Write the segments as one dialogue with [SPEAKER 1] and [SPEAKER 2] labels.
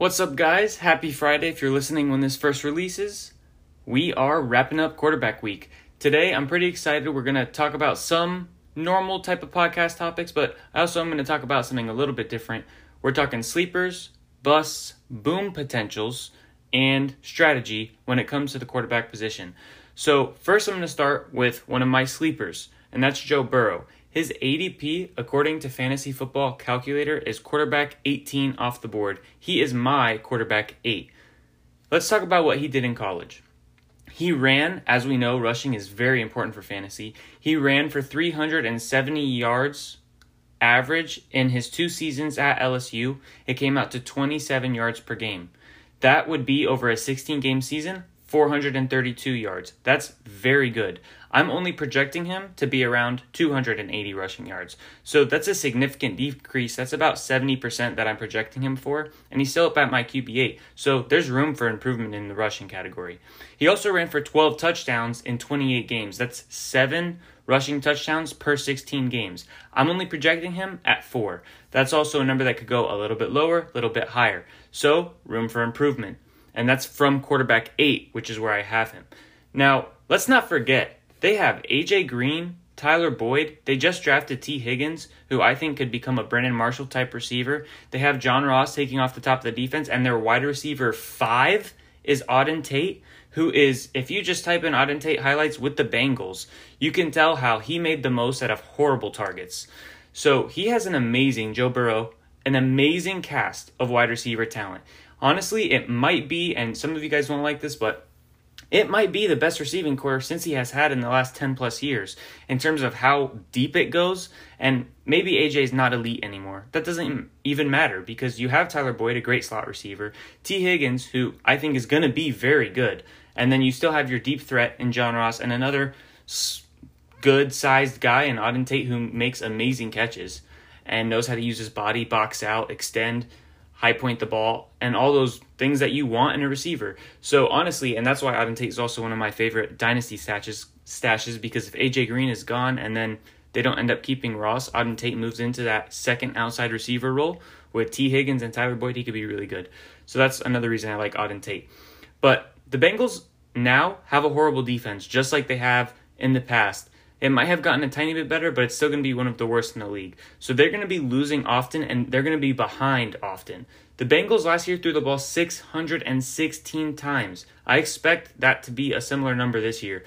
[SPEAKER 1] What's up, guys? Happy Friday if you're listening when this first releases. We are wrapping up quarterback week. Today, I'm pretty excited. We're going to talk about some normal type of podcast topics, but I also am going to talk about something a little bit different. We're talking sleepers, busts, boom potentials, and strategy when it comes to the quarterback position. So, first, I'm going to start with one of my sleepers, and that's Joe Burrow. His ADP, according to Fantasy Football Calculator, is quarterback 18 off the board. He is my quarterback 8. Let's talk about what he did in college. He ran, as we know, rushing is very important for fantasy. He ran for 370 yards average in his two seasons at LSU. It came out to 27 yards per game. That would be over a 16 game season, 432 yards. That's very good. I'm only projecting him to be around 280 rushing yards. So that's a significant decrease. That's about 70% that I'm projecting him for, and he's still up at my QB8. So there's room for improvement in the rushing category. He also ran for 12 touchdowns in 28 games. That's 7 rushing touchdowns per 16 games. I'm only projecting him at 4. That's also a number that could go a little bit lower, a little bit higher. So, room for improvement. And that's from quarterback 8, which is where I have him. Now, let's not forget they have AJ Green, Tyler Boyd. They just drafted Tee Higgins, who I think could become a Brandon Marshall type receiver. They have John Ross taking off the top of the defense, and their wide receiver five is Auden Tate, who is, if you just type in Auden Tate highlights with the Bengals, you can tell how he made the most out of horrible targets. So he has an amazing, Joe Burrow, an amazing cast of wide receiver talent. Honestly, it might be, and some of you guys won't like this, but it might be the best receiving core since he has had in the last 10 plus years in terms of how deep it goes. And maybe AJ is not elite anymore. That doesn't even matter because you have Tyler Boyd, a great slot receiver, Tee Higgins, who I think is going to be very good. And then you still have your deep threat in John Ross and another good sized guy in Auden Tate who makes amazing catches and knows how to use his body, box out, extend high point the ball, and all those things that you want in a receiver. So honestly, and that's why Auden Tate is also one of my favorite dynasty stashes, stashes because if AJ Green is gone and then they don't end up keeping Ross, Auden Tate moves into that second outside receiver role with Tee Higgins and Tyler Boyd. He could be really good. So that's another reason I like Auden Tate. But the Bengals now have a horrible defense, just like they have in the past. It might have gotten a tiny bit better, but it's still going to be one of the worst in the league. So they're going to be losing often and they're going to be behind often. The Bengals last year threw the ball 616 times. I expect that to be a similar number this year.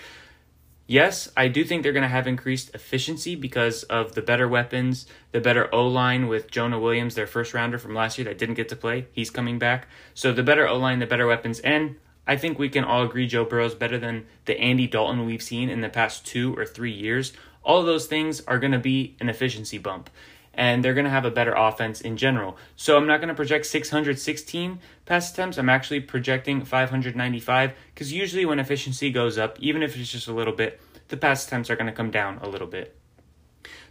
[SPEAKER 1] Yes, I do think they're going to have increased efficiency because of the better weapons, the better O line with Jonah Williams, their first rounder from last year that didn't get to play. He's coming back. So the better O line, the better weapons, and I think we can all agree Joe Burrow is better than the Andy Dalton we've seen in the past two or three years. All those things are going to be an efficiency bump, and they're going to have a better offense in general. So I'm not going to project 616 pass attempts. I'm actually projecting 595 because usually when efficiency goes up, even if it's just a little bit, the pass attempts are going to come down a little bit.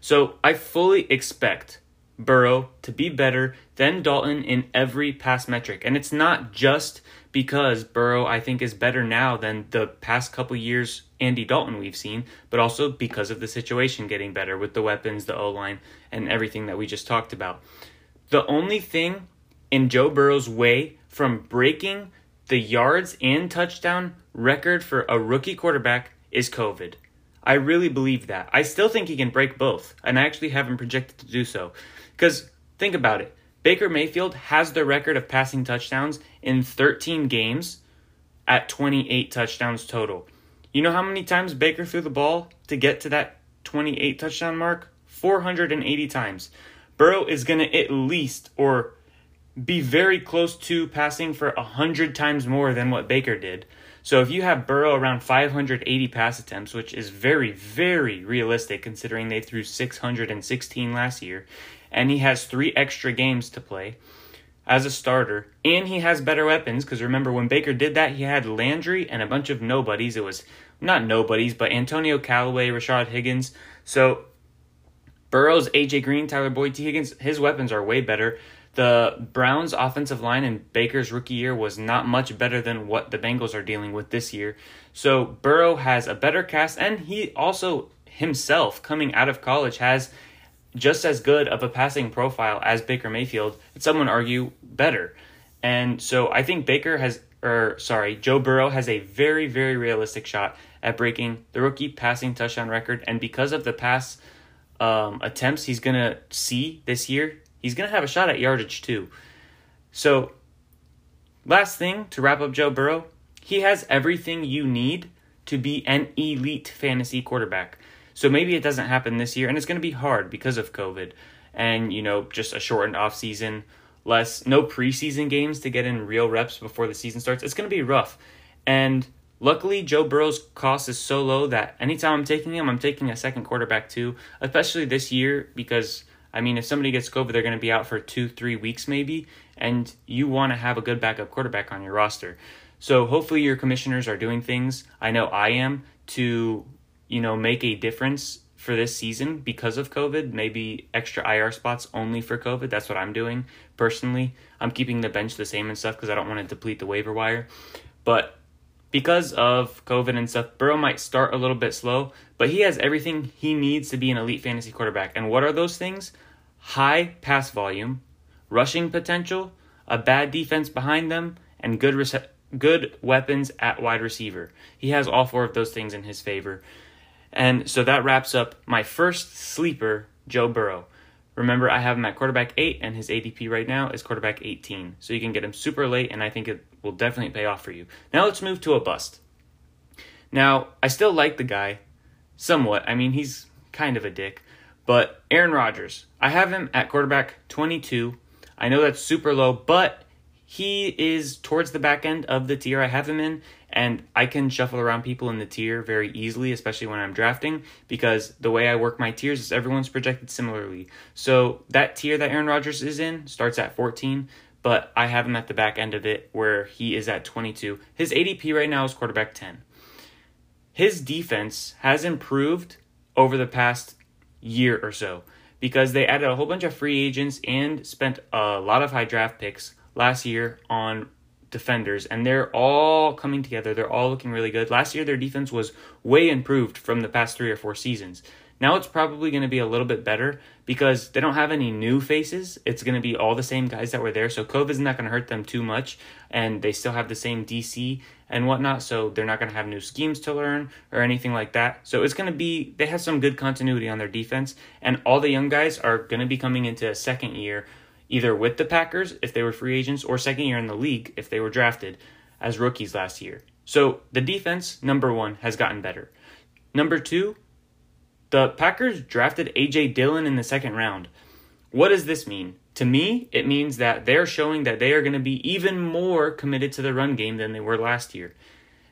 [SPEAKER 1] So I fully expect Burrow to be better than Dalton in every pass metric. And it's not just because Burrow, I think, is better now than the past couple years Andy Dalton we've seen, but also because of the situation getting better with the weapons, the O line, and everything that we just talked about. The only thing in Joe Burrow's way from breaking the yards and touchdown record for a rookie quarterback is COVID. I really believe that. I still think he can break both, and I actually have him projected to do so. Because think about it Baker Mayfield has the record of passing touchdowns in 13 games at 28 touchdowns total. You know how many times Baker threw the ball to get to that 28 touchdown mark? 480 times. Burrow is going to at least or be very close to passing for 100 times more than what Baker did. So if you have Burrow around 580 pass attempts, which is very, very realistic considering they threw 616 last year, and he has three extra games to play. as a starter, and he has better weapons. Because remember, when Baker did that, he had Landry and a bunch of nobodies. It was not nobodies, but Antonio Callaway, Rashard Higgins. So Burrow's AJ Green, Tyler Boyd, Tee Higgins, his weapons are way better. The Browns' offensive line in Baker's rookie year was not much better than what the Bengals are dealing with this year. So Burrow has a better cast, and he also himself, coming out of college, has just as good of a passing profile as Baker Mayfield, and some would argue better. And so I think Baker has, or sorry, Joe Burrow has a very, very realistic shot at breaking the rookie passing touchdown record. And because of the pass um, attempts he's going to see this year, he's going to have a shot at yardage too. So, last thing to wrap up Joe Burrow, he has everything you need to be an elite fantasy quarterback. So maybe it doesn't happen this year, and it's going to be hard because of COVID and, you know, just a shortened off season, less, no preseason games to get in real reps before the season starts. It's going to be rough. And luckily, Joe Burrow's cost is so low that anytime I'm taking him, I'm taking a second quarterback too, especially this year because. I mean, if somebody gets COVID, they're going to be out for two, three weeks maybe, and you want to have a good backup quarterback on your roster. So hopefully your commissioners are doing things. I know I am to you know, make a difference for this season because of COVID, maybe extra IR spots only for COVID. That's what I'm doing personally. I'm keeping the bench the same and stuff because I don't want to deplete the waiver wire. But because of COVID and stuff, Burrow might start a little bit slow, but he has everything he needs to be an elite fantasy quarterback. And what are those things? High pass volume, rushing potential, a bad defense behind them, and good rece- good weapons at wide receiver. He has all four of those things in his favor. And so that wraps up my first sleeper, Joe Burrow. Remember, I have him at quarterback 8, and his ADP right now is quarterback 18. So you can get him super late, and I think it will definitely pay off for you. Now let's move to a bust. Now, I still like the guy somewhat. I mean, he's kind of a dick. But Aaron Rodgers, I have him at quarterback 22. I know that's super low, but he is towards the back end of the tier I have him in, and I can shuffle around people in the tier very easily, especially when I'm drafting, because the way I work my tiers is everyone's projected similarly. So that tier that Aaron Rodgers is in starts at 14, but I have him at the back end of it where he is at 22. His ADP right now is quarterback 10. His defense has improved over the past year or so because they added a whole bunch of free agents and spent a lot of high draft picks last year on defenders, and they're all coming together. They're all looking really good. Last year, their defense was way improved from the past three or four seasons. Now it's probably going to be a little bit better because they don't have any new faces. It's going to be all the same guys that were there. So COVID's not going to hurt them too much. And they still have the same DC and whatnot. So they're not going to have new schemes to learn or anything like that. So it's going to be, they have some good continuity on their defense. And all the young guys are going to be coming into a second year either with the Packers if they were free agents or second year in the league if they were drafted as rookies last year. So the defense, number one, has gotten better. Number two, the Packers drafted A.J. Dillon in the second round. What does this mean? To me, it means that they're showing that they are going to be even more committed to the run game than they were last year.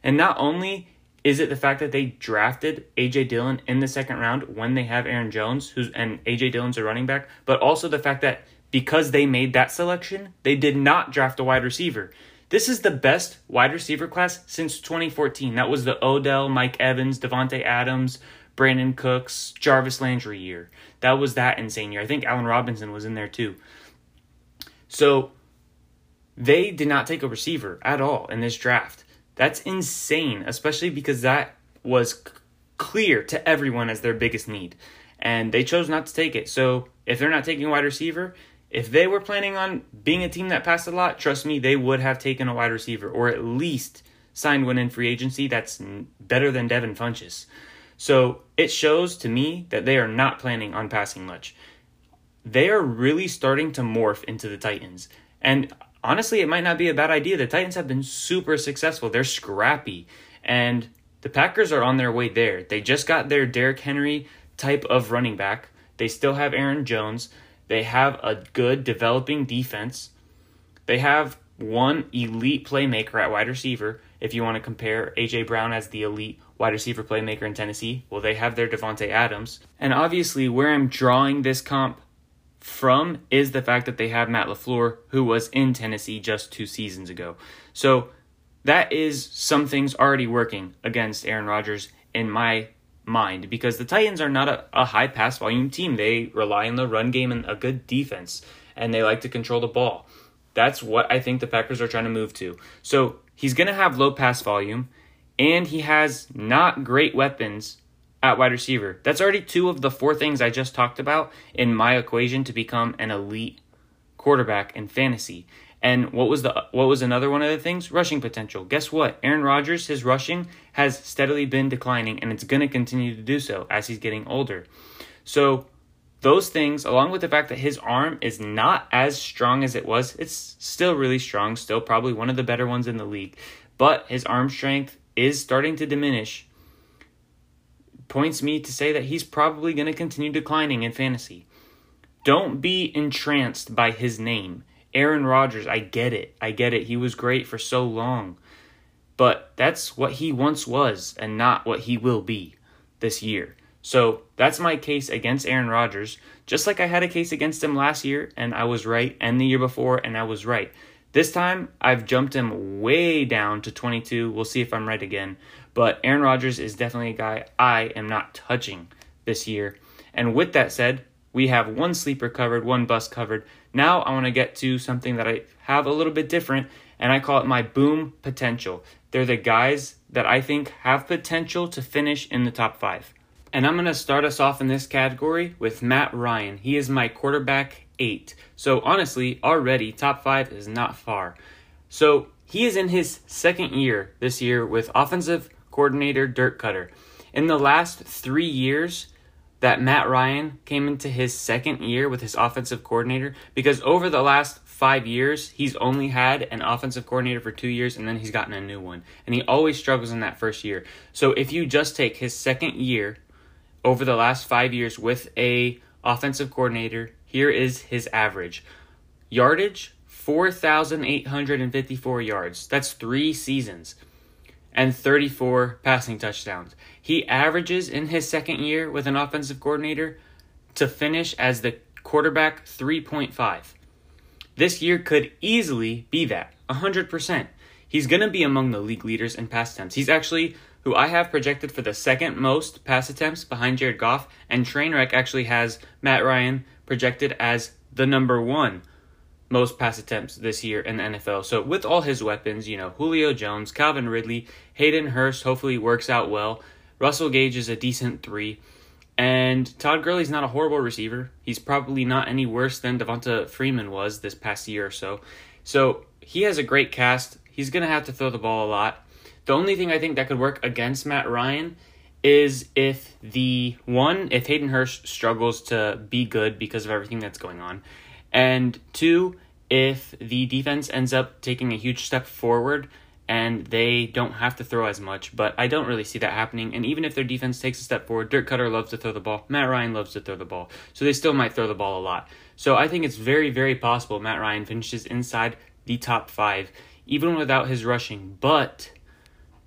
[SPEAKER 1] And not only is it the fact that they drafted AJ Dillon in the second round when they have Aaron Jones, who's and AJ Dillon's a running back, but also the fact that because they made that selection, they did not draft a wide receiver. This is the best wide receiver class since 2014. That was the Odell, Mike Evans, Davante Adams, Brandin Cooks, Jarvis Landry year. That was that insane year. I think Allen Robinson was in there too. So they did not take a receiver at all in this draft. That's insane, especially because that was clear to everyone as their biggest need. And they chose not to take it. So if they're not taking a wide receiver, if they were planning on being a team that passed a lot, trust me, they would have taken a wide receiver or at least signed one in free agency that's better than Devin Funchess. So it shows to me that they are not planning on passing much. They are really starting to morph into the Titans. And honestly, it might not be a bad idea. The Titans have been super successful. They're scrappy. And the Packers are on their way there. They just got their Derrick Henry type of running back. They still have Aaron Jones. They have a good developing defense. They have one elite playmaker at wide receiver. If you want to compare AJ Brown as the elite wide receiver playmaker in Tennessee, well, they have their Davante Adams. And obviously, where I'm drawing this comp from is the fact that they have Matt LaFleur, who was in Tennessee just two seasons ago. So that is some things already working against Aaron Rodgers in my mind because the Titans are not a, a high pass volume team. They rely on the run game and a good defense, and they like to control the ball. That's what I think the Packers are trying to move to. So he's going to have low pass volume, and he has not great weapons at wide receiver. That's already two of the four things I just talked about in my equation to become an elite quarterback in fantasy. And what was the what was another one of the things? Rushing potential. Guess what? Aaron Rodgers, his rushing has steadily been declining and it's going to continue to do so as he's getting older. So those things along with the fact that his arm is not as strong as it was, it's still really strong, still probably one of the better ones in the league, but his arm strength is starting to diminish points me to say that he's probably going to continue declining in fantasy. Don't be entranced by his name. Aaron Rodgers, I get it. I get it. He was great for so long. But that's what he once was and not what he will be this year. So that's my case against Aaron Rodgers. Just like I had a case against him last year and I was right, and the year before and I was right. This time I've jumped him way down to 22. We'll see if I'm right again. But Aaron Rodgers is definitely a guy I am not touching this year. And with that said, we have one sleeper covered, one bust covered. Now I want to get to something that I have a little bit different, and I call it my boom potential. They're the guys that I think have potential to finish in the top five. And I'm going to start us off in this category with Matt Ryan. He is my quarterback eight. So honestly, already top five is not far. So he is in his second year this year with offensive coordinator Dirk Koetter. In the last three years that Matt Ryan came into his second year with his offensive coordinator, because over the last five years, he's only had an offensive coordinator for two years and then he's gotten a new one. And he always struggles in that first year. So if you just take his second year over the last five years with a offensive coordinator, here is his average. Yardage 4,854 yards. That's three seasons and 34 passing touchdowns. He averages in his second year with an offensive coordinator to finish as the quarterback 3.5. This year could easily be that 100%. He's going to be among the league leaders in pass attempts. He's actually who I have projected for the second most pass attempts behind Jared Goff, and Trainwreck actually has Matt Ryan projected as the number one most pass attempts this year in the NFL. So with all his weapons, you know, Julio Jones, Calvin Ridley, Hayden Hurst hopefully works out well. Russell Gage is a decent three. And Todd Gurley's not a horrible receiver. He's probably not any worse than Devonta Freeman was this past year or so. So he has a great cast. He's going to have to throw the ball a lot. The only thing I think that could work against Matt Ryan is if the one, if Hayden Hurst struggles to be good because of everything that's going on, and two, if the defense ends up taking a huge step forward and they don't have to throw as much, but I don't really see that happening. And even if their defense takes a step forward, Dirk Koetter loves to throw the ball. Matt Ryan loves to throw the ball. So they still might throw the ball a lot. So I think it's very, very possible Matt Ryan finishes inside the top five, even without his rushing. But,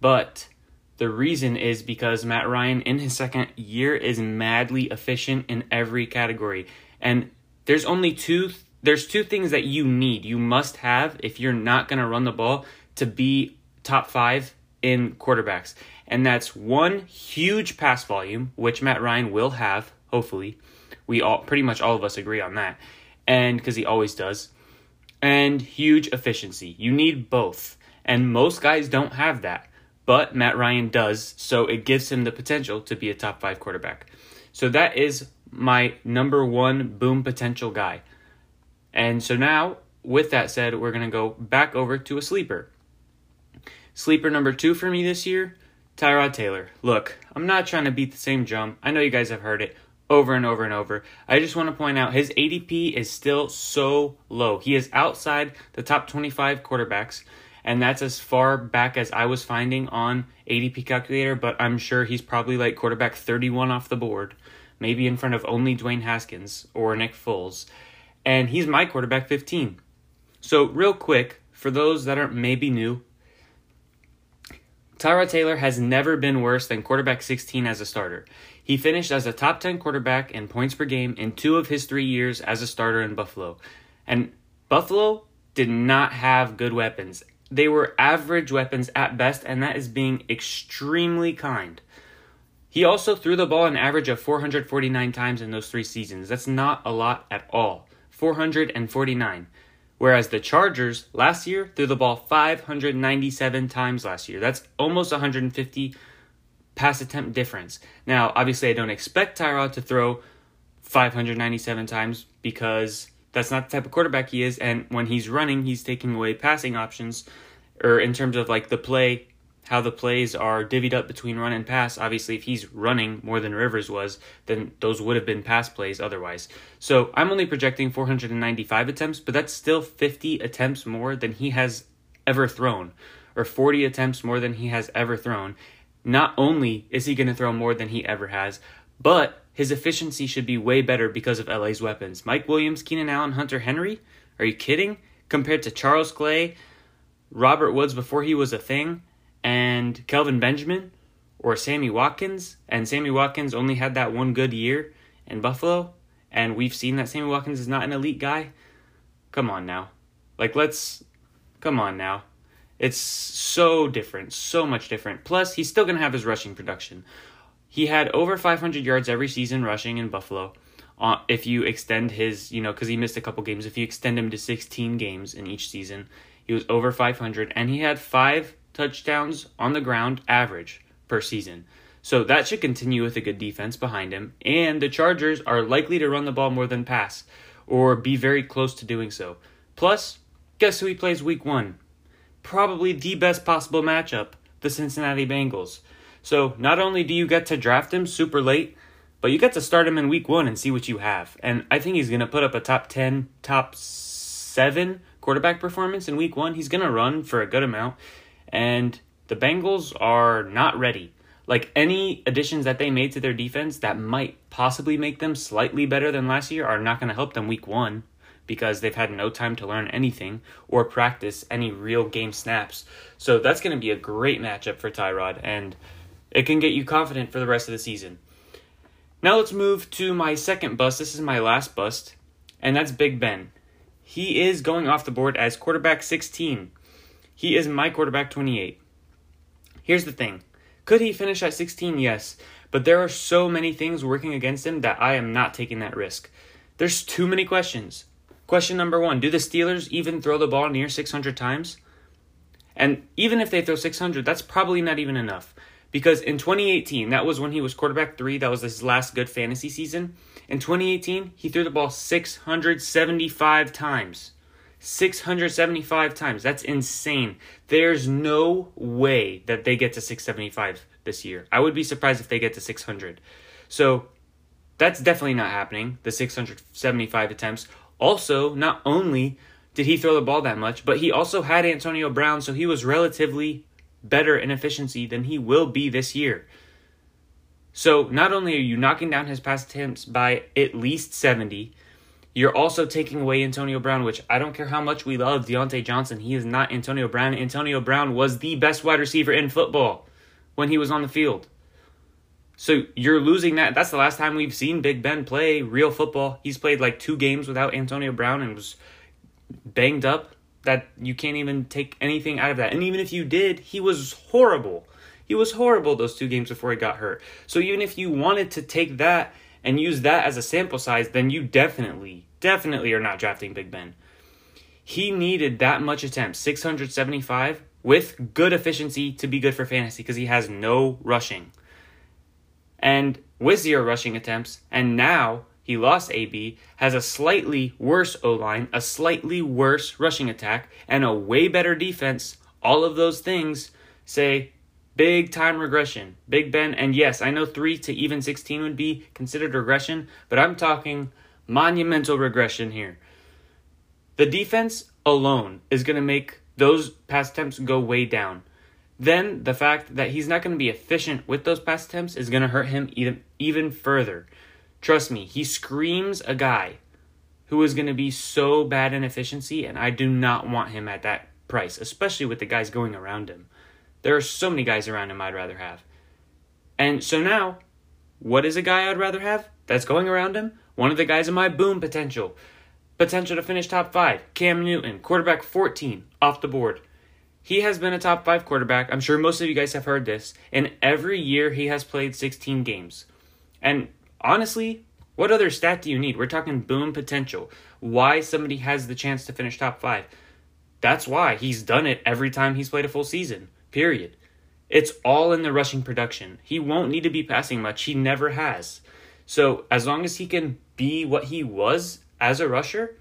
[SPEAKER 1] but, the reason is because Matt Ryan in his second year is madly efficient in every category. And there's only two there's two things that you need you must have if you're not going to run the ball to be top 5 in quarterbacks. And that's one huge pass volume which Matt Ryan will have hopefully. We all pretty much all of us agree on that. And cuz he always does. And huge efficiency. You need both. And most guys don't have that. But Matt Ryan does so it gives him the potential to be a top 5 quarterback. So that is my number one boom potential guy. And so now, with that said, we're going to go back over to a sleeper. Sleeper number two for me this year, Tyrod Taylor. Look, I'm not trying to beat the same drum. I know you guys have heard it over and over and over. I just want to point out his ADP is still so low. He is outside the top 25 quarterbacks, and that's as far back as I was finding on ADP calculator, but I'm sure he's probably like quarterback 31 off the board maybe in front of only Dwayne Haskins or Nick Foles. And he's my quarterback 15. So, real quick, for those that are maybe new, Tyrod Taylor has never been worse than quarterback 16 as a starter. He finished as a top 10 quarterback in points per game in two of his three years as a starter in Buffalo. And Buffalo did not have good weapons. They were average weapons at best, and that is being extremely kind. He also threw the ball an average of 449 times in those three seasons. That's not a lot at all. 449. Whereas the Chargers last year threw the ball 597 times last year. That's almost 150 pass attempt difference. Now, obviously, I don't expect Tyrod to throw 597 times because that's not the type of quarterback he is. And when he's running, he's taking away passing options, or in terms of like the play, how the plays are divvied up between run and pass. Obviously, if he's running more than Rivers was, then those would have been pass plays otherwise. So I'm only projecting 495 attempts, but that's still 50 attempts more than he has ever thrown, or 40 attempts more than he has ever thrown. Not only is he going to throw more than he ever has, but his efficiency should be way better because of LA's weapons. Mike Williams, Keenan Allen, Hunter Henry? Are you kidding? Compared to Charles Clay, Robert Woods before he was a thing, and Kelvin Benjamin or Sammy Watkins, and Sammy Watkins only had that one good year in Buffalo, and we've seen that Sammy Watkins is not an elite guy. Come on now. Like, let's. Come on now. It's so different, so much different. Plus, he's still going to have his rushing production. He had over 500 yards every season rushing in Buffalo. Uh, if you extend his, you know, because he missed a couple games, if you extend him to 16 games in each season, he was over 500, and he had five touchdowns on the ground average per season. So that should continue with a good defense behind him, and the Chargers are likely to run the ball more than pass, or be very close to doing so. Plus, guess who he plays week one? Probably the best possible matchup, the Cincinnati Bengals. So not only do you get to draft him super late, but you get to start him in week one and see what you have. And I think he's going to put up a top 10, top 7 quarterback performance in week one. He's going to run for a good amount. And the Bengals are not ready. Like any additions that they made to their defense that might possibly make them slightly better than last year are not going to help them week one because they've had no time to learn anything or practice any real game snaps. So that's going to be a great matchup for Tyrod. And it can get you confident for the rest of the season. Now let's move to my second bust. This is my last bust, and that's Big Ben. He is going off the board as quarterback 16. He is my quarterback 28. Here's the thing could he finish at 16? Yes, but there are so many things working against him that I am not taking that risk. There's too many questions. Question number one Do the Steelers even throw the ball near 600 times? And even if they throw 600, that's probably not even enough. Because in 2018, that was when he was quarterback three. That was his last good fantasy season. In 2018, he threw the ball 675 times. 675 times. That's insane. There's no way that they get to 675 this year. I would be surprised if they get to 600. So that's definitely not happening, the 675 attempts. Also, not only did he throw the ball that much, but he also had Antonio Brown, so he was relatively better in efficiency than he will be this year. So not only are you knocking down his pass attempts by at least 70, you're also taking away Antonio Brown, which I don't care how much we love Diontae Johnson. He is not Antonio Brown. Antonio Brown was the best wide receiver in football when he was on the field. So you're losing that. That's the last time we've seen Big Ben play real football. He's played like two games without Antonio Brown and was banged up that you can't even take anything out of that. And even if you did, he was horrible. He was horrible those two games before he got hurt. So even if you wanted to take that and use that as a sample size, then you definitely, definitely are not drafting Big Ben. He needed that much attempts, 675, with good efficiency to be good for fantasy because he has no rushing. And with zero rushing attempts, and now he lost AB, has a slightly worse O line, a slightly worse rushing attack, and a way better defense. All of those things say big time regression. Big Ben, and yes, I know 3 to even 16 would be considered regression, but I'm talking monumental regression here. The defense alone is going to make those pass attempts go way down. Then the fact that he's not going to be efficient with those pass attempts is going to hurt him even, even further. Trust me, he screams a guy who is going to be so bad in efficiency, and I do not want him at that price, especially with the guys going around him. There are so many guys around him I'd rather have. And so now, what is a guy I'd rather have that's going around him? One of the guys in my boom potential. Potential to finish top five. Cam Newton, quarterback 14, off the board. He has been a top five quarterback. I'm sure most of you guys have heard this. And every year he has played 16 games. And honestly, what other stat do you need? We're talking boom potential. Why somebody has the chance to finish top five. That's why he's done it every time he's played a full season. Period. It's all in the rushing production. He won't need to be passing much. He never has. So as long as he can be what he was as a rusher,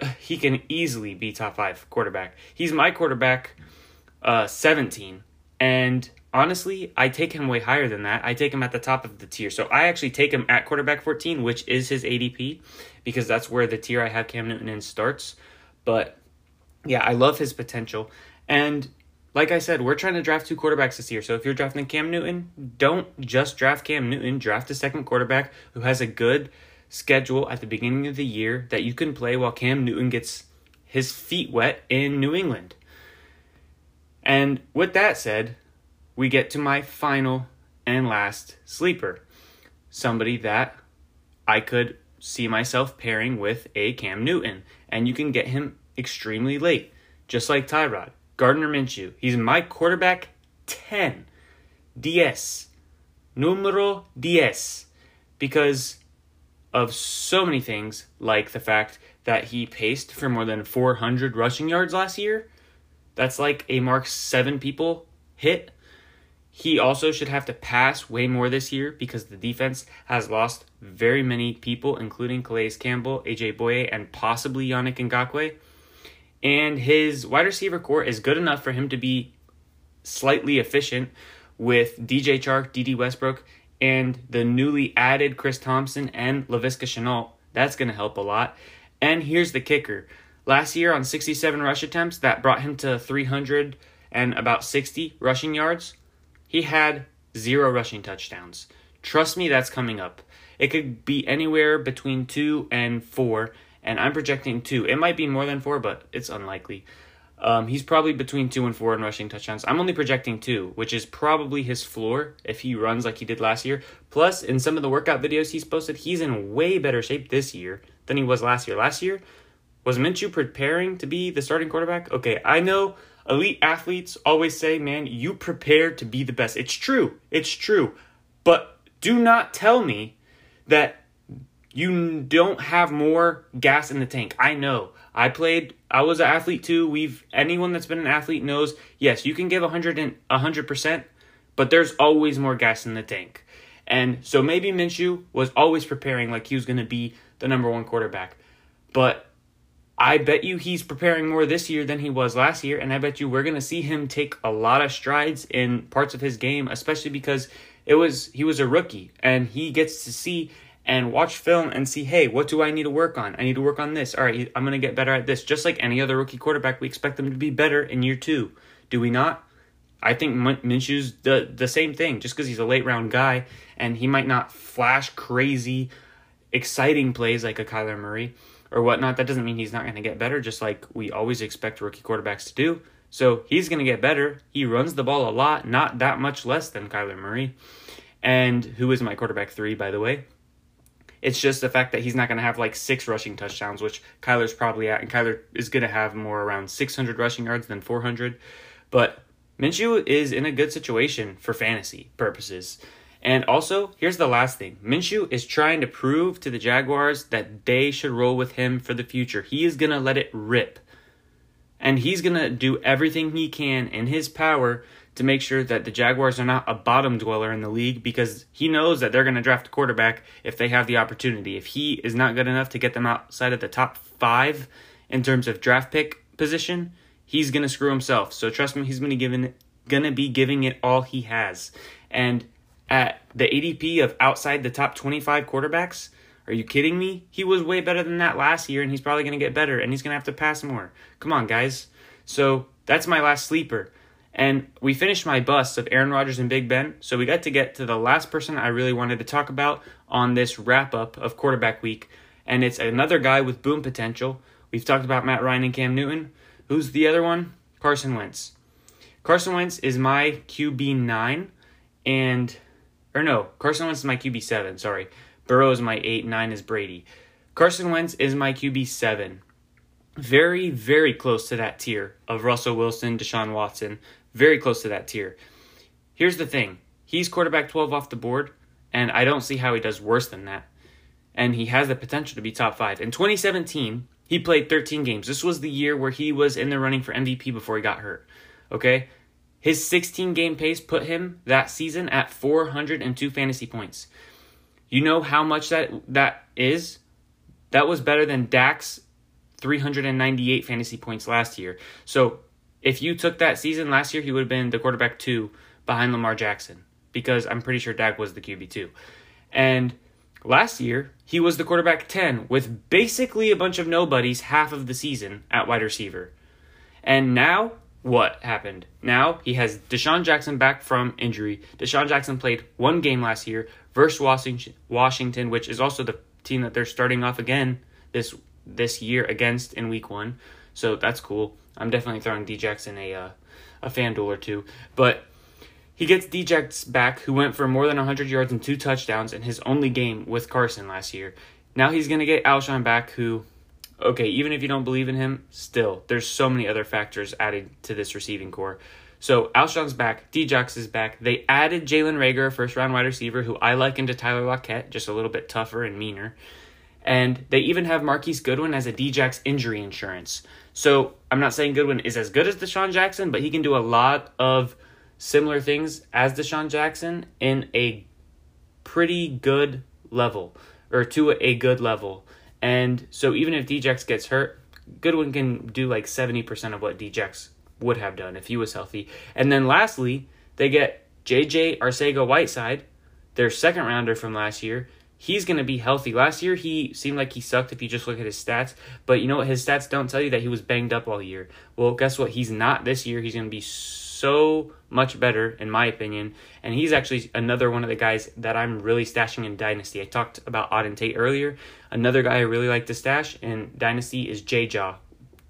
[SPEAKER 1] he can easily be top five quarterback. He's my quarterback, uh, 17. And honestly, I take him way higher than that. I take him at the top of the tier. So I actually take him at quarterback 14, which is his ADP, because that's where the tier I have Cam Newton in starts. But yeah, I love his potential. And like I said, we're trying to draft two quarterbacks this year. So if you're drafting Cam Newton, don't just draft Cam Newton. Draft a second quarterback who has a good schedule at the beginning of the year that you can play while Cam Newton gets his feet wet in New England. And with that said, we get to my final and last sleeper. Somebody that I could see myself pairing with a Cam Newton. And you can get him extremely late, just like Tyrod. Gardner Minshew. He's my quarterback 10. DS. Numero 10. Because of so many things, like the fact that he paced for more than 400 rushing yards last year. That's like a mark seven people hit. He also should have to pass way more this year because the defense has lost very many people, including Calais Campbell, AJ Bouye, and possibly Yannick Ngakoue. And his wide receiver core is good enough for him to be slightly efficient with DJ Chark, Dede Westbrook, and the newly added Chris Thompson and Laviska Shenault. That's going to help a lot. And here's the kicker. Last year on 67 rush attempts, that brought him to 300 and about 60 rushing yards. He had zero rushing touchdowns. Trust me, that's coming up. It could be anywhere between two and four, and I'm projecting two. It might be more than four, but it's unlikely. Um, he's probably between two and four in rushing touchdowns. I'm only projecting two, which is probably his floor if he runs like he did last year. Plus, in some of the workout videos he's posted, he's in way better shape this year than he was last year. Last year, was Minshew preparing to be the starting quarterback? Okay, I know elite athletes always say, man, you prepare to be the best. It's true. It's true. But do not tell me that you don't have more gas in the tank. I know. I played I was an athlete too. We've anyone that's been an athlete knows, yes, you can give 100 and 100%, but there's always more gas in the tank. And so maybe Minshew was always preparing like he was going to be the number 1 quarterback. But I bet you he's preparing more this year than he was last year, and I bet you we're going to see him take a lot of strides in parts of his game, especially because it was he was a rookie and he gets to see and watch film and see, hey, what do I need to work on? I need to work on this. All right, I'm going to get better at this. Just like any other rookie quarterback, we expect them to be better in year two. Do we not? I think Minshew's the the same thing. Just because he's a late round guy and he might not flash crazy, exciting plays like a Kyler Murray or whatnot, that doesn't mean he's not going to get better. Just like we always expect rookie quarterbacks to do. So he's going to get better. He runs the ball a lot, not that much less than Kyler Murray, and who is my quarterback three, by the way. It's just the fact that he's not going to have like six rushing touchdowns, which Kyler's probably at, and Kyler is going to have more around 600 rushing yards than 400. But Minshew is in a good situation for fantasy purposes. And also, here's the last thing Minshew is trying to prove to the Jaguars that they should roll with him for the future. He is going to let it rip. And he's going to do everything he can in his power to make sure that the Jaguars are not a bottom dweller in the league because he knows that they're going to draft a quarterback if they have the opportunity. If he is not good enough to get them outside of the top five in terms of draft pick position, he's going to screw himself. So trust me, he's going to be giving it all he has. And at the ADP of outside the top 25 quarterbacks, are you kidding me? He was way better than that last year, and he's probably going to get better, and he's going to have to pass more. Come on, guys. So that's my last sleeper. And we finished my bust of Aaron Rodgers and Big Ben, so we got to get to the last person I really wanted to talk about on this wrap up of quarterback week. And it's another guy with boom potential. We've talked about Matt Ryan and Cam Newton. Who's the other one? Carson Wentz. Carson Wentz is my QB nine, and or no, Carson Wentz is my QB seven. Sorry, Burrow is my eight. Nine is Brady. Carson Wentz is my QB seven. Very, very close to that tier of Russell Wilson, Deshaun Watson. Very close to that tier. Here's the thing he's quarterback 12 off the board, and I don't see how he does worse than that. And he has the potential to be top five. In 2017, he played 13 games. This was the year where he was in the running for MVP before he got hurt. Okay? His 16 game pace put him that season at 402 fantasy points. You know how much that that is? That was better than Dak's 398 fantasy points last year. So if you took that season last year, he would have been the quarterback two behind Lamar Jackson because I'm pretty sure Dak was the QB2. And last year, he was the quarterback 10 with basically a bunch of nobodies half of the season at wide receiver. And now, what happened? Now he has DeSean Jackson back from injury. DeSean Jackson played one game last year versus Washington, which is also the team that they're starting off again this this year against in week one. So that's cool. I'm definitely throwing Djax in a uh, a FanDuel or two. But he gets Djax back, who went for more than 100 yards and two touchdowns in his only game with Carson last year. Now he's going to get Alshon back, who, okay, even if you don't believe in him, still, there's so many other factors added to this receiving core. So Alshon's back, Djax is back. They added Jalen Reagor, a first round wide receiver, who I liken to Tyler Lockett, just a little bit tougher and meaner. And they even have Marquise Goodwin as a Djax injury insurance. So I'm not saying Goodwin is as good as DeSean Jackson, but he can do a lot of similar things as DeSean Jackson in a pretty good level or to a good level. And so even if Djax gets hurt, Goodwin can do like 70% of what Djax would have done if he was healthy. And then lastly, they get JJ Arcega Whiteside, their second rounder from last year. He's going to be healthy. Last year, he seemed like he sucked if you just look at his stats. But you know what? His stats don't tell you that he was banged up all year. Well, guess what? He's not this year. He's going to be so much better, in my opinion. And he's actually another one of the guys that I'm really stashing in Dynasty. I talked about Auden Tate earlier. Another guy I really like to stash in Dynasty is J Jaw.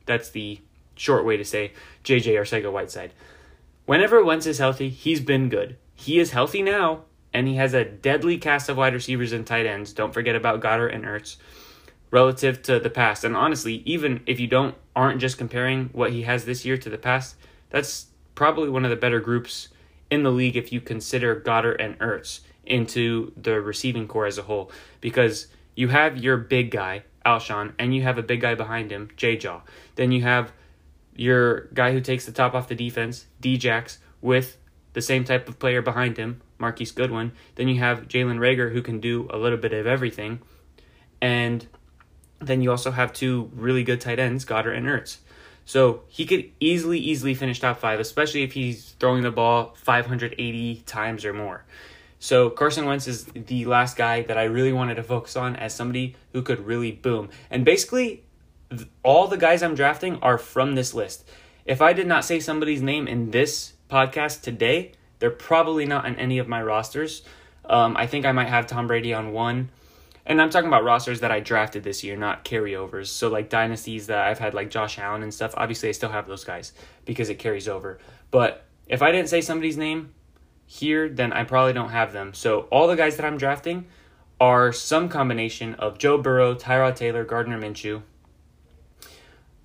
[SPEAKER 1] That's the short way to say JJ Arcega Whiteside. Whenever Wentz is healthy, he's been good. He is healthy now, and he has a deadly cast of wide receivers and tight ends. Don't forget about Goedert and Ertz relative to the past. And honestly, even if you don't aren't just comparing what he has this year to the past, that's probably one of the better groups in the league if you consider Goedert and Ertz into the receiving core as a whole. Because you have your big guy, Alshon, and you have a big guy behind him, J Jaw. Then you have your guy who takes the top off the defense, Djax, with the same type of player behind him, Marquise Goodwin. Then you have Jalen Reagor, who can do a little bit of everything. And then you also have two really good tight ends, Goedert and Ertz. So he could easily, easily finish top five, especially if he's throwing the ball 580 times or more. So Carson Wentz is the last guy that I really wanted to focus on as somebody who could really boom. And basically, all the guys I'm drafting are from this list. If I did not say somebody's name in this podcast today, they're probably not in any of my rosters. Um, I think I might have Tom Brady on one and I'm talking about rosters that I drafted this year, not carryovers. So like dynasties that I've had like Josh Allen and stuff. Obviously, I still have those guys because it carries over. But if I didn't say somebody's name here, then I probably don't have them. So all the guys that I'm drafting are some combination of Joe Burrow, Tyrod Taylor, Gardner Minshew,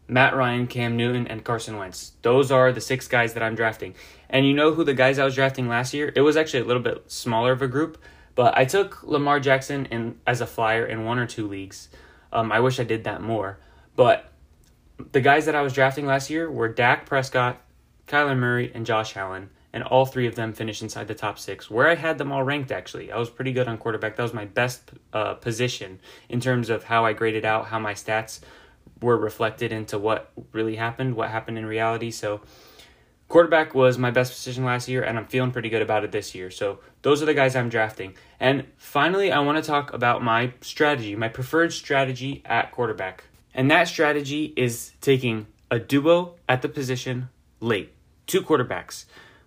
[SPEAKER 1] Matt Ryan, Cam Newton, and Carson Wentz. Those are the six guys that I'm drafting. And you know who the guys I was drafting last year? It was actually a little bit smaller of a group, but I took Lamar Jackson in as a flyer in one or two leagues. Um, I wish I did that more. But the guys that I was drafting last year were Dak Prescott, Kyler Murray, and Josh Allen. And all three of them finished inside the top six, where I had them all ranked actually. I was pretty good on quarterback. That was my best uh, position in terms of how I graded out, how my stats were reflected into what really happened, what happened in reality. So Quarterback was my best position last year, and I'm feeling pretty good about it this year. So those are the guys I'm drafting. And finally, I want to talk about my strategy, my preferred strategy at quarterback. And that strategy is taking a duo at the position late, two quarterbacks.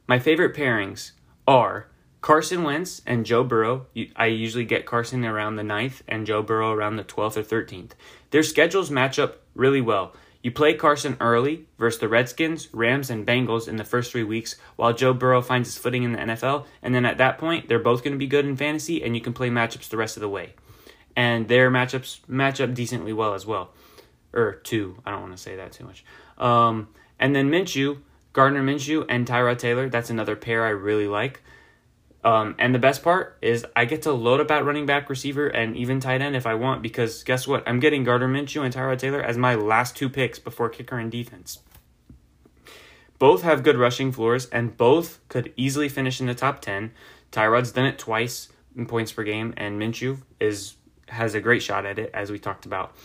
[SPEAKER 1] My favorite pairings are Carson Wentz and Joe Burrow. I usually get Carson around the 9th and Joe Burrow around the 12th or 13th. Their schedules match up really well. You play Carson early versus the Redskins, Rams, and Bengals in the first three weeks while Joe Burrow finds his footing in the NFL. And then at that point, they're both going to be good in fantasy, and you can play matchups the rest of the way. And their matchups match up decently well as well. Or two. I don't want to say that too much. Um, and then Minshew, Gardner Minshew, and Tyrod Taylor. That's another pair I really like. Um, and the best part is I get to load up at running back, receiver, and even tight end if I want because guess what? I'm getting Gardner Minshew and Tyrod Taylor as my last two picks before kicker and defense. Both have good rushing floors and both could easily finish in the top 10. Tyrod's done it twice in points per game, and Minshew is has a great shot at it, as we talked about.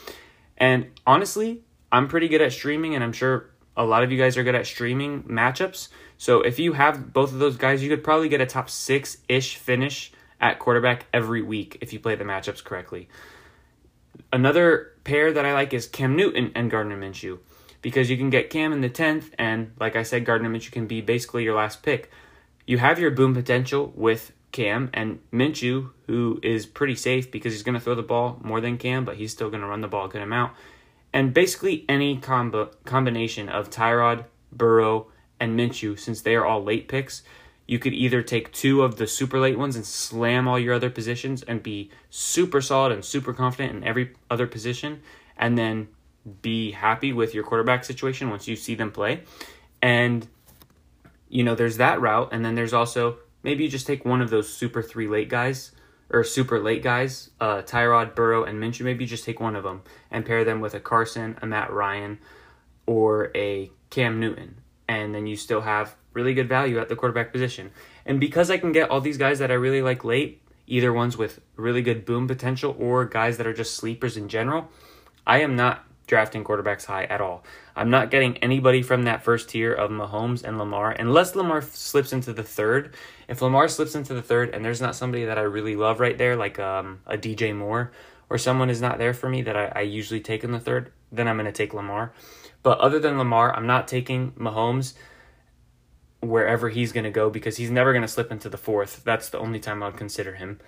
[SPEAKER 1] And honestly, I'm pretty good at streaming, and I'm sure a lot of you guys are good at streaming matchups. So if you have both of those guys, you could probably get a top six ish finish at quarterback every week if you play the matchups correctly. Another pair that I like is Cam Newton and Gardner Minshew because you can get Cam in the 10th, and like I said, Gardner Minshew can be basically your last pick. You have your boom potential with Cam and Minshew, who is pretty safe because he's going to throw the ball more than Cam, but he's still going to run the ball a good amount and basically any combo combination of Tyrod, Burrow, and Minshew, since they are all late picks, you could either take two of the super late ones and slam all your other positions and be super solid and super confident in every other position, and then be happy with your quarterback situation once you see them play. And you know, there's that route, and then there's also maybe you just take one of those super three late guys or super late guys, uh, Tyrod, Burrow, and Minshew. Maybe just take one of them and pair them with a Carson, a Matt Ryan, or a Cam Newton, and then you still have really good value at the quarterback position. And because I can get all these guys that I really like late, either ones with really good boom potential or guys that are just sleepers in general, I am not drafting quarterbacks high at all. I'm not getting anybody from that first tier of Mahomes and Lamar unless Lamar slips into the third. If Lamar slips into the third and there's not somebody that I really love right there, like um, a DJ Moore, or someone is not there for me that I, I usually take in the third, then I'm going to take Lamar. But other than Lamar, I'm not taking Mahomes wherever he's going to go because he's never going to slip into the fourth. That's the only time I'll consider him.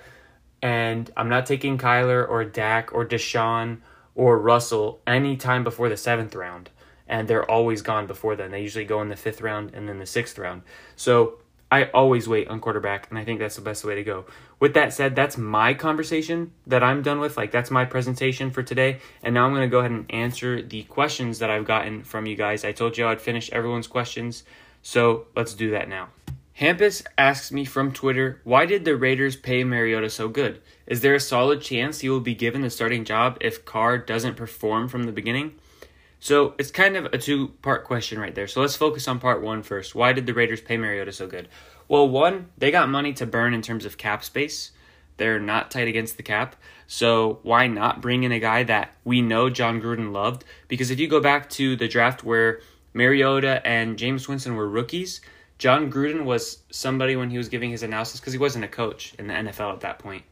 [SPEAKER 1] And I'm not taking Kyler or Dak or Deshaun or Russell any time before the seventh round. And they're always gone before then. They usually go in the fifth round and then the sixth round. So I always wait on quarterback, and I think that's the best way to go. With that said, that's my conversation that I'm done with. Like, that's my presentation for today. And now I'm going to go ahead and answer the questions that I've gotten from you guys. I told you I'd finish everyone's questions. So let's do that now. Hampus asks me from Twitter, why did the Raiders pay Mariota so good? Is there a solid chance he will be given the starting job if Carr doesn't perform from the beginning? So it's kind of a two part question right there. So let's focus on part one first. Why did the Raiders pay Mariota so good? Well, one, they got money to burn in terms of cap space. They're not tight against the cap. So why not bring in a guy that we know Jon Gruden loved? Because if you go back to the draft where Mariota and Jameis Winston were rookies, Jon Gruden was somebody when he was giving his analysis because he wasn't a coach in the NFL at that point.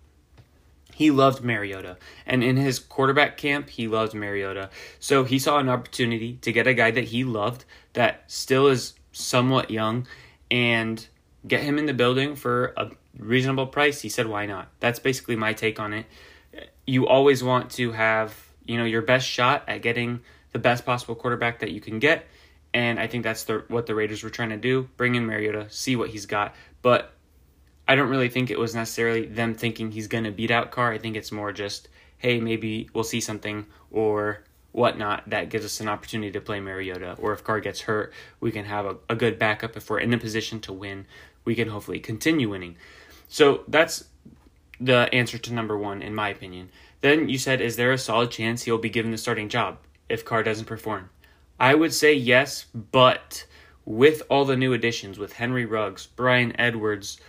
[SPEAKER 1] He loved Mariota. And in his quarterback camp, he loved Mariota. So he saw an opportunity to get a guy that he loved that still is somewhat young and get him in the building for a reasonable price. He said, why not? That's basically my take on it. You always want to have, you know, your best shot at getting the best possible quarterback that you can get and I think that's the, what the Raiders were trying to do bring in Mariota, see what he's got. But I don't really think it was necessarily them thinking he's going to beat out Carr. I think it's more just, hey, maybe we'll see something or whatnot that gives us an opportunity to play Mariota. Or if Carr gets hurt, we can have a, a good backup. If we're in a position to win, we can hopefully continue winning. So that's the answer to number one, in my opinion. Then you said, is there a solid chance he'll be given the starting job if Carr doesn't perform? I would say yes, but with all the new additions, with Henry Ruggs, Bryan Edwards,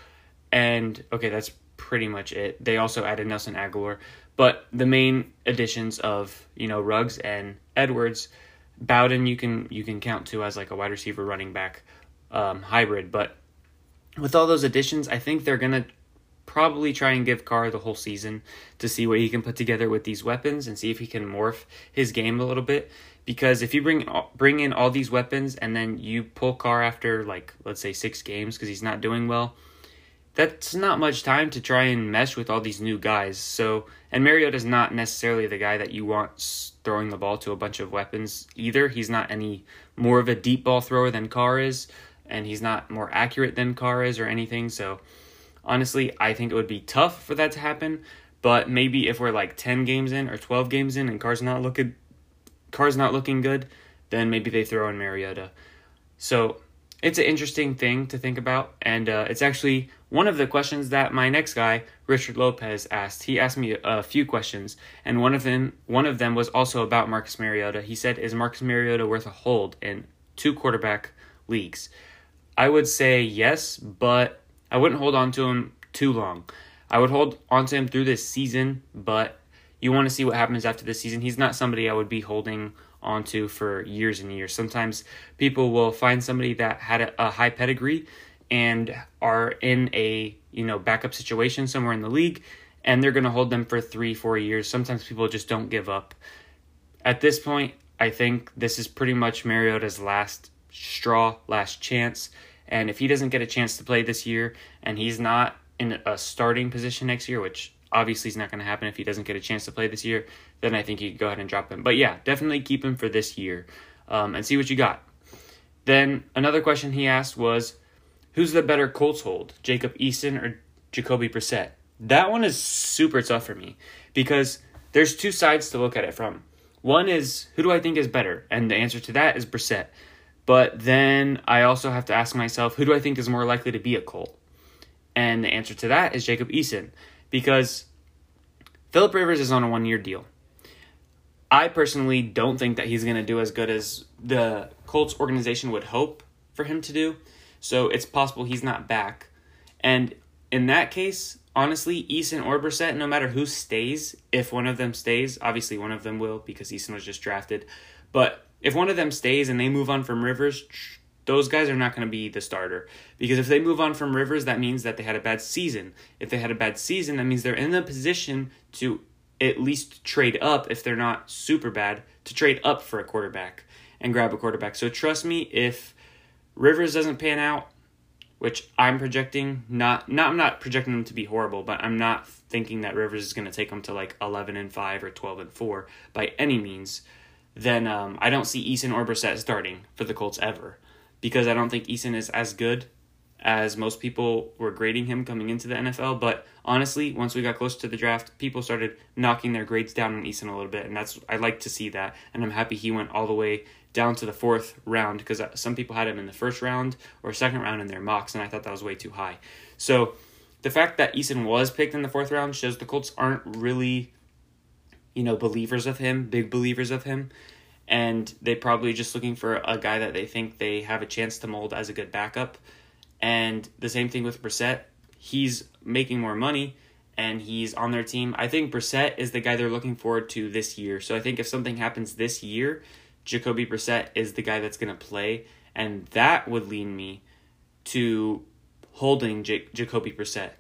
[SPEAKER 1] and okay, that's pretty much it. They also added Nelson Agholor, but the main additions of you know Ruggs and Edwards, Bowden you can you can count to as like a wide receiver running back um, hybrid, but with all those additions, I think they're gonna probably try and give Carr the whole season to see what he can put together with these weapons and see if he can morph his game a little bit. Because if you bring bring in all these weapons and then you pull Carr after like let's say six games because he's not doing well, that's not much time to try and mesh with all these new guys. So, and Mariota's not necessarily the guy that you want throwing the ball to a bunch of weapons either. He's not any more of a deep ball thrower than Carr is, and he's not more accurate than Carr is or anything. So, honestly, I think it would be tough for that to happen. But maybe if we're like 10 games in or 12 games in and Carr's not looking Carr's not looking good, then maybe they throw in Mariota. So it's an interesting thing to think about, and uh, it's actually one of the questions that my next guy, Richard Lopez, asked. He asked me a, few questions, and one of them one of them was also about Marcus Mariota. He said, "Is Marcus Mariota worth a hold in two quarterback leagues?" I would say yes, but I wouldn't hold on to him too long. I would hold on to him through this season, but you want to see what happens after this season. He's not somebody I would be holding onto for years and years. Sometimes people will find somebody that had a, a high pedigree and are in a you know backup situation somewhere in the league, and they're going to hold them for three, four years. Sometimes people just don't give up. At this point, I think this is pretty much Mariota's last straw, last chance. And if he doesn't get a chance to play this year and he's not in a starting position next year, which obviously is not going to happen if he doesn't get a chance to play this year, then I think you go ahead and drop him. But yeah, definitely keep him for this year um, and see what you got. Then another question he asked was, who's the better Colts hold, Jacob Eason or Jacoby Brissett? That one is super tough for me because there's two sides to look at it from. One is who do I think is better, and the answer to that is Brissett. But then I also have to ask myself, who do I think is more likely to be a Colt? And the answer to that is Jacob Eason because Philip Rivers is on a one year deal. I personally don't think that he's going to do as good as the Colts organization would hope for him to do. So it's possible he's not back. And in that case, honestly, Eason or Brissett, no matter who stays, if one of them stays, obviously one of them will because Eason was just drafted. But if one of them stays and they move on from Rivers, those guys are not going to be the starter because if they move on from Rivers, that means that they had a bad season. If they had a bad season, that means they're in the position to at least trade up if they're not super bad to trade up for a quarterback and grab a quarterback. So trust me, if Rivers doesn't pan out, which I'm projecting, not not I'm not projecting them to be horrible, but I'm not thinking that Rivers is going to take them to like 11 and 5 or 12 and 4 by any means. Then um, I don't see Eason or Brissett starting for the Colts ever because I don't think Eason is as good as most people were grading him coming into the NFL. But honestly, once we got close to the draft, people started knocking their grades down on Eason a little bit, and that's I like to see that. And I'm happy he went all the way down to the fourth round because uh, some people had him in the first round or second round in their mocks, and I thought that was way too high. So the fact that Eason was picked in the fourth round shows the Colts aren't really, you know, believers of him, big believers of him and they probably just looking for a guy that they think they have a chance to mold as a good backup. And the same thing with Brissett. He's making more money and he's on their team. I think Brissett is the guy they're looking forward to this year. So I think if something happens this year, Jacoby Brissett is the guy that's going to play, and that would lean me to holding J- Jacoby Brissett.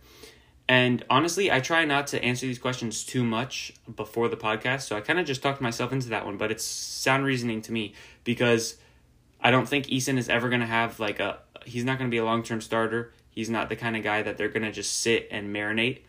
[SPEAKER 1] And honestly, I try not to answer these questions too much before the podcast, so I kind of just talked myself into that one, but it's sound reasoning to me because I don't think Eason is ever going to have like a he's not going to be a long-term starter. He's not the kind of guy that they're going to just sit and marinate.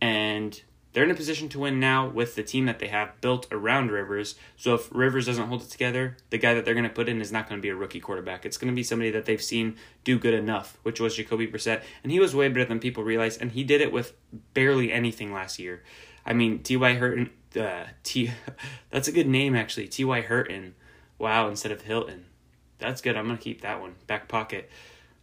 [SPEAKER 1] And they're in a position to win now with the team that they have built around Rivers. So if Rivers doesn't hold it together, the guy that they're going to put in is not going to be a rookie quarterback. It's going to be somebody that they've seen do good enough, which was Jacoby Brissett, and he was way better than people realize, and he did it with barely anything last year. I mean, T.Y. Hurton, uh, T, that's a good name actually, T.Y. Hurton. Wow, instead of Hilton. That's good. I'm going to keep that one back pocket.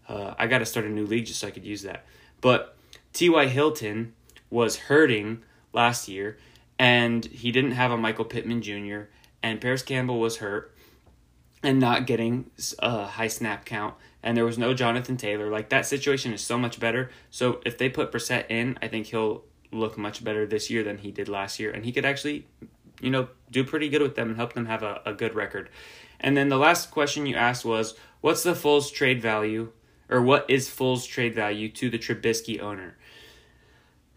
[SPEAKER 1] Uh, I got to start a new league just so I could use that. But T.Y. Hilton was hurting last year, and he didn't have a Michael Pittman Jr., and Parris Campbell was hurt and not getting a high snap count, and there was no Jonathan Taylor. Like, that situation is so much better. So, if they put Brissett in, I think he'll look much better this year than he did last year, and he could actually, you know, do pretty good with them and help them have a, a good record. And then the last question you asked was, what's the Foles trade value, or what is Foles trade value to the Trubisky owner?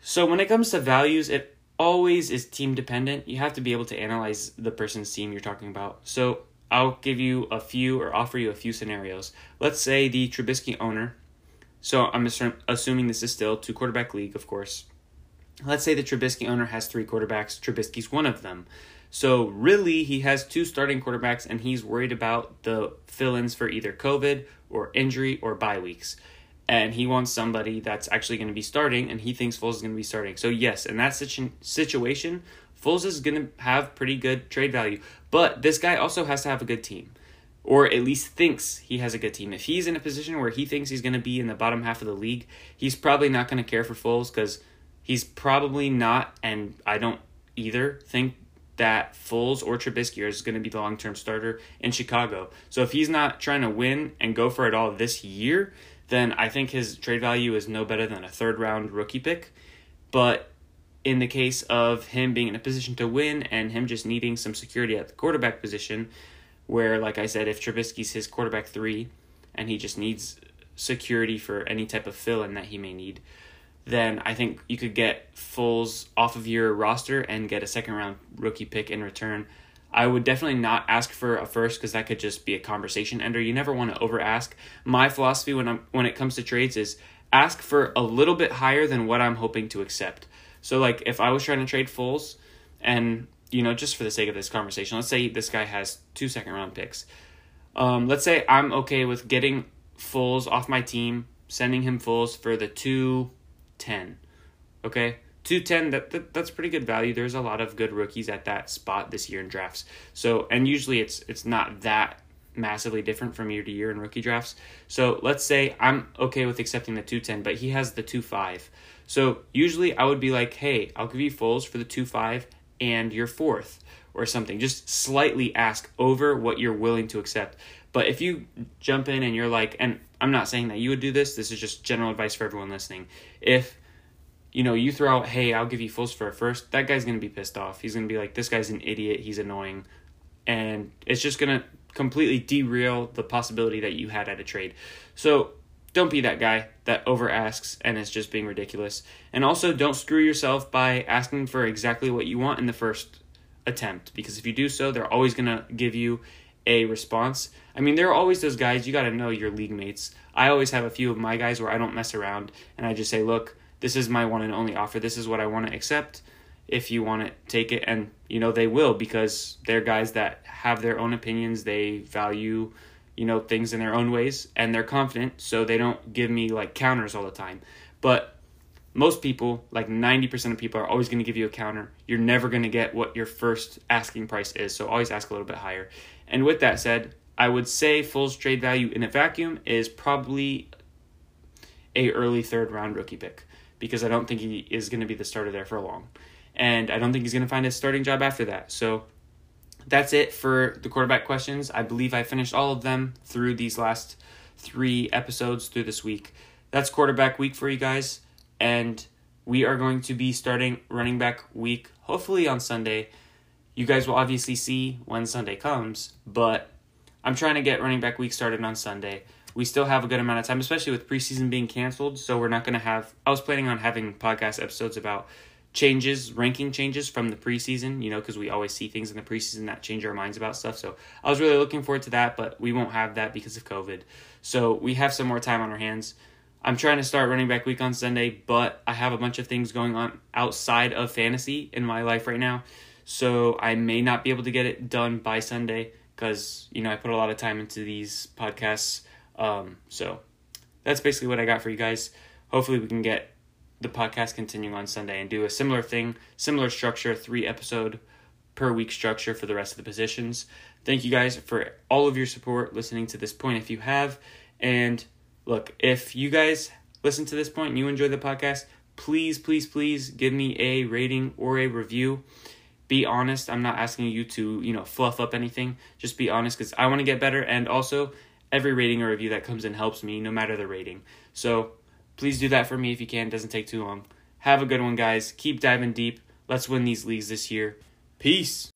[SPEAKER 1] So when it comes to values, it always is team dependent. You have to be able to analyze the person's team you're talking about. So I'll give you a few or offer you a few scenarios. Let's say the Trubisky owner So I'm assuming this is still two quarterback league, of course. Let's say the Trubisky owner has three quarterbacks. Trubisky's one of them. So really, he has two starting quarterbacks, and he's worried about the fill-ins for either COVID or injury or bye weeks. And he wants somebody that's actually going to be starting, and he thinks Foles is going to be starting. So yes, in that situ- situation, Foles is going to have pretty good trade value. But this guy also has to have a good team, or at least thinks he has a good team. If he's in a position where he thinks he's going to be in the bottom half of the league, he's probably not going to care for Foles because he's probably not, and I don't either think that Foles or Trubisky is going to be the long term starter in Chicago. So if he's not trying to win and go for it all this year, then I think his trade value is no better than a third round rookie pick. But in the case of him being in a position to win and him just needing some security at the quarterback position, where, like I said, if Trubisky's his quarterback three and he just needs security for any type of fill in that he may need, then I think you could get Foles off of your roster and get a second round rookie pick in return. I would definitely not ask for a first because that could just be a conversation ender. You never want to over ask. My philosophy when I'm when it comes to trades is ask for a little bit higher than what I'm hoping to accept. So like if I was trying to trade Foles and you know just for the sake of this conversation, let's say this guy has two second round picks. Um, let's say I'm okay with getting Foles off my team, sending him Foles for the two ten. Okay? 210 that, that that's pretty good value. There's a lot of good rookies at that spot this year in drafts. So, and usually it's it's not that massively different from year to year in rookie drafts. So, let's say I'm okay with accepting the 210, but he has the 25. So, usually I would be like, "Hey, I'll give you Foles for the 25 and your fourth or something. Just slightly ask over what you're willing to accept. But if you jump in and you're like, and I'm not saying that you would do this, this is just general advice for everyone listening. If you know, you throw out, hey, I'll give you Foles for a first, that guy's gonna be pissed off. He's gonna be like, this guy's an idiot, he's annoying. And it's just gonna completely derail the possibility that you had at a trade. So don't be that guy that over asks and is just being ridiculous. And also don't screw yourself by asking for exactly what you want in the first attempt because if you do so, they're always going to give you a response. I mean, there are always those guys, you got to know your league mates. I always have a few of my guys where I don't mess around and I just say, look, this is my one and only offer. This is what I want to accept. If you want to take it, and you know, they will because they're guys that have their own opinions. They value, you know, things in their own ways and they're confident, so they don't give me like counters all the time. But most people, like 90% of people, are always going to give you a counter. You're never going to get what your first asking price is, so always ask a little bit higher. And with that said, I would say Foles trade value in a vacuum is probably a early third round rookie pick because I don't think he is going to be the starter there for long. And I don't think he's going to find a starting job after that. So that's it for the quarterback questions. I believe I finished all of them through these last three episodes through this week. That's quarterback week for you guys and we are going to be starting running back week hopefully on Sunday. You guys will obviously see when Sunday comes, but I'm trying to get running back week started on Sunday. We still have a good amount of time, especially with preseason being canceled. So we're not going to have. I was planning on having podcast episodes about changes, ranking changes from the preseason, you know, because we always see things in the preseason that change our minds about stuff. So I was really looking forward to that, but we won't have that because of COVID. So we have some more time on our hands. I'm trying to start running back week on Sunday, but I have a bunch of things going on outside of fantasy in my life right now. So I may not be able to get it done by Sunday because, you know, I put a lot of time into these podcasts. Um, so that's basically what I got for you guys. Hopefully, we can get the podcast continuing on Sunday and do a similar thing, similar structure, three episode per week structure for the rest of the positions. Thank you guys for all of your support listening to this point if you have. And look, if you guys listen to this point and you enjoy the podcast, please, please, please give me a rating or a review. Be honest. I'm not asking you to, you know, fluff up anything. Just be honest because I want to get better. And also, every rating or review that comes in helps me, no matter the rating. So please do that for me if you can. It doesn't take too long. Have a good one, guys. Keep diving deep. Let's win these leagues this year. Peace.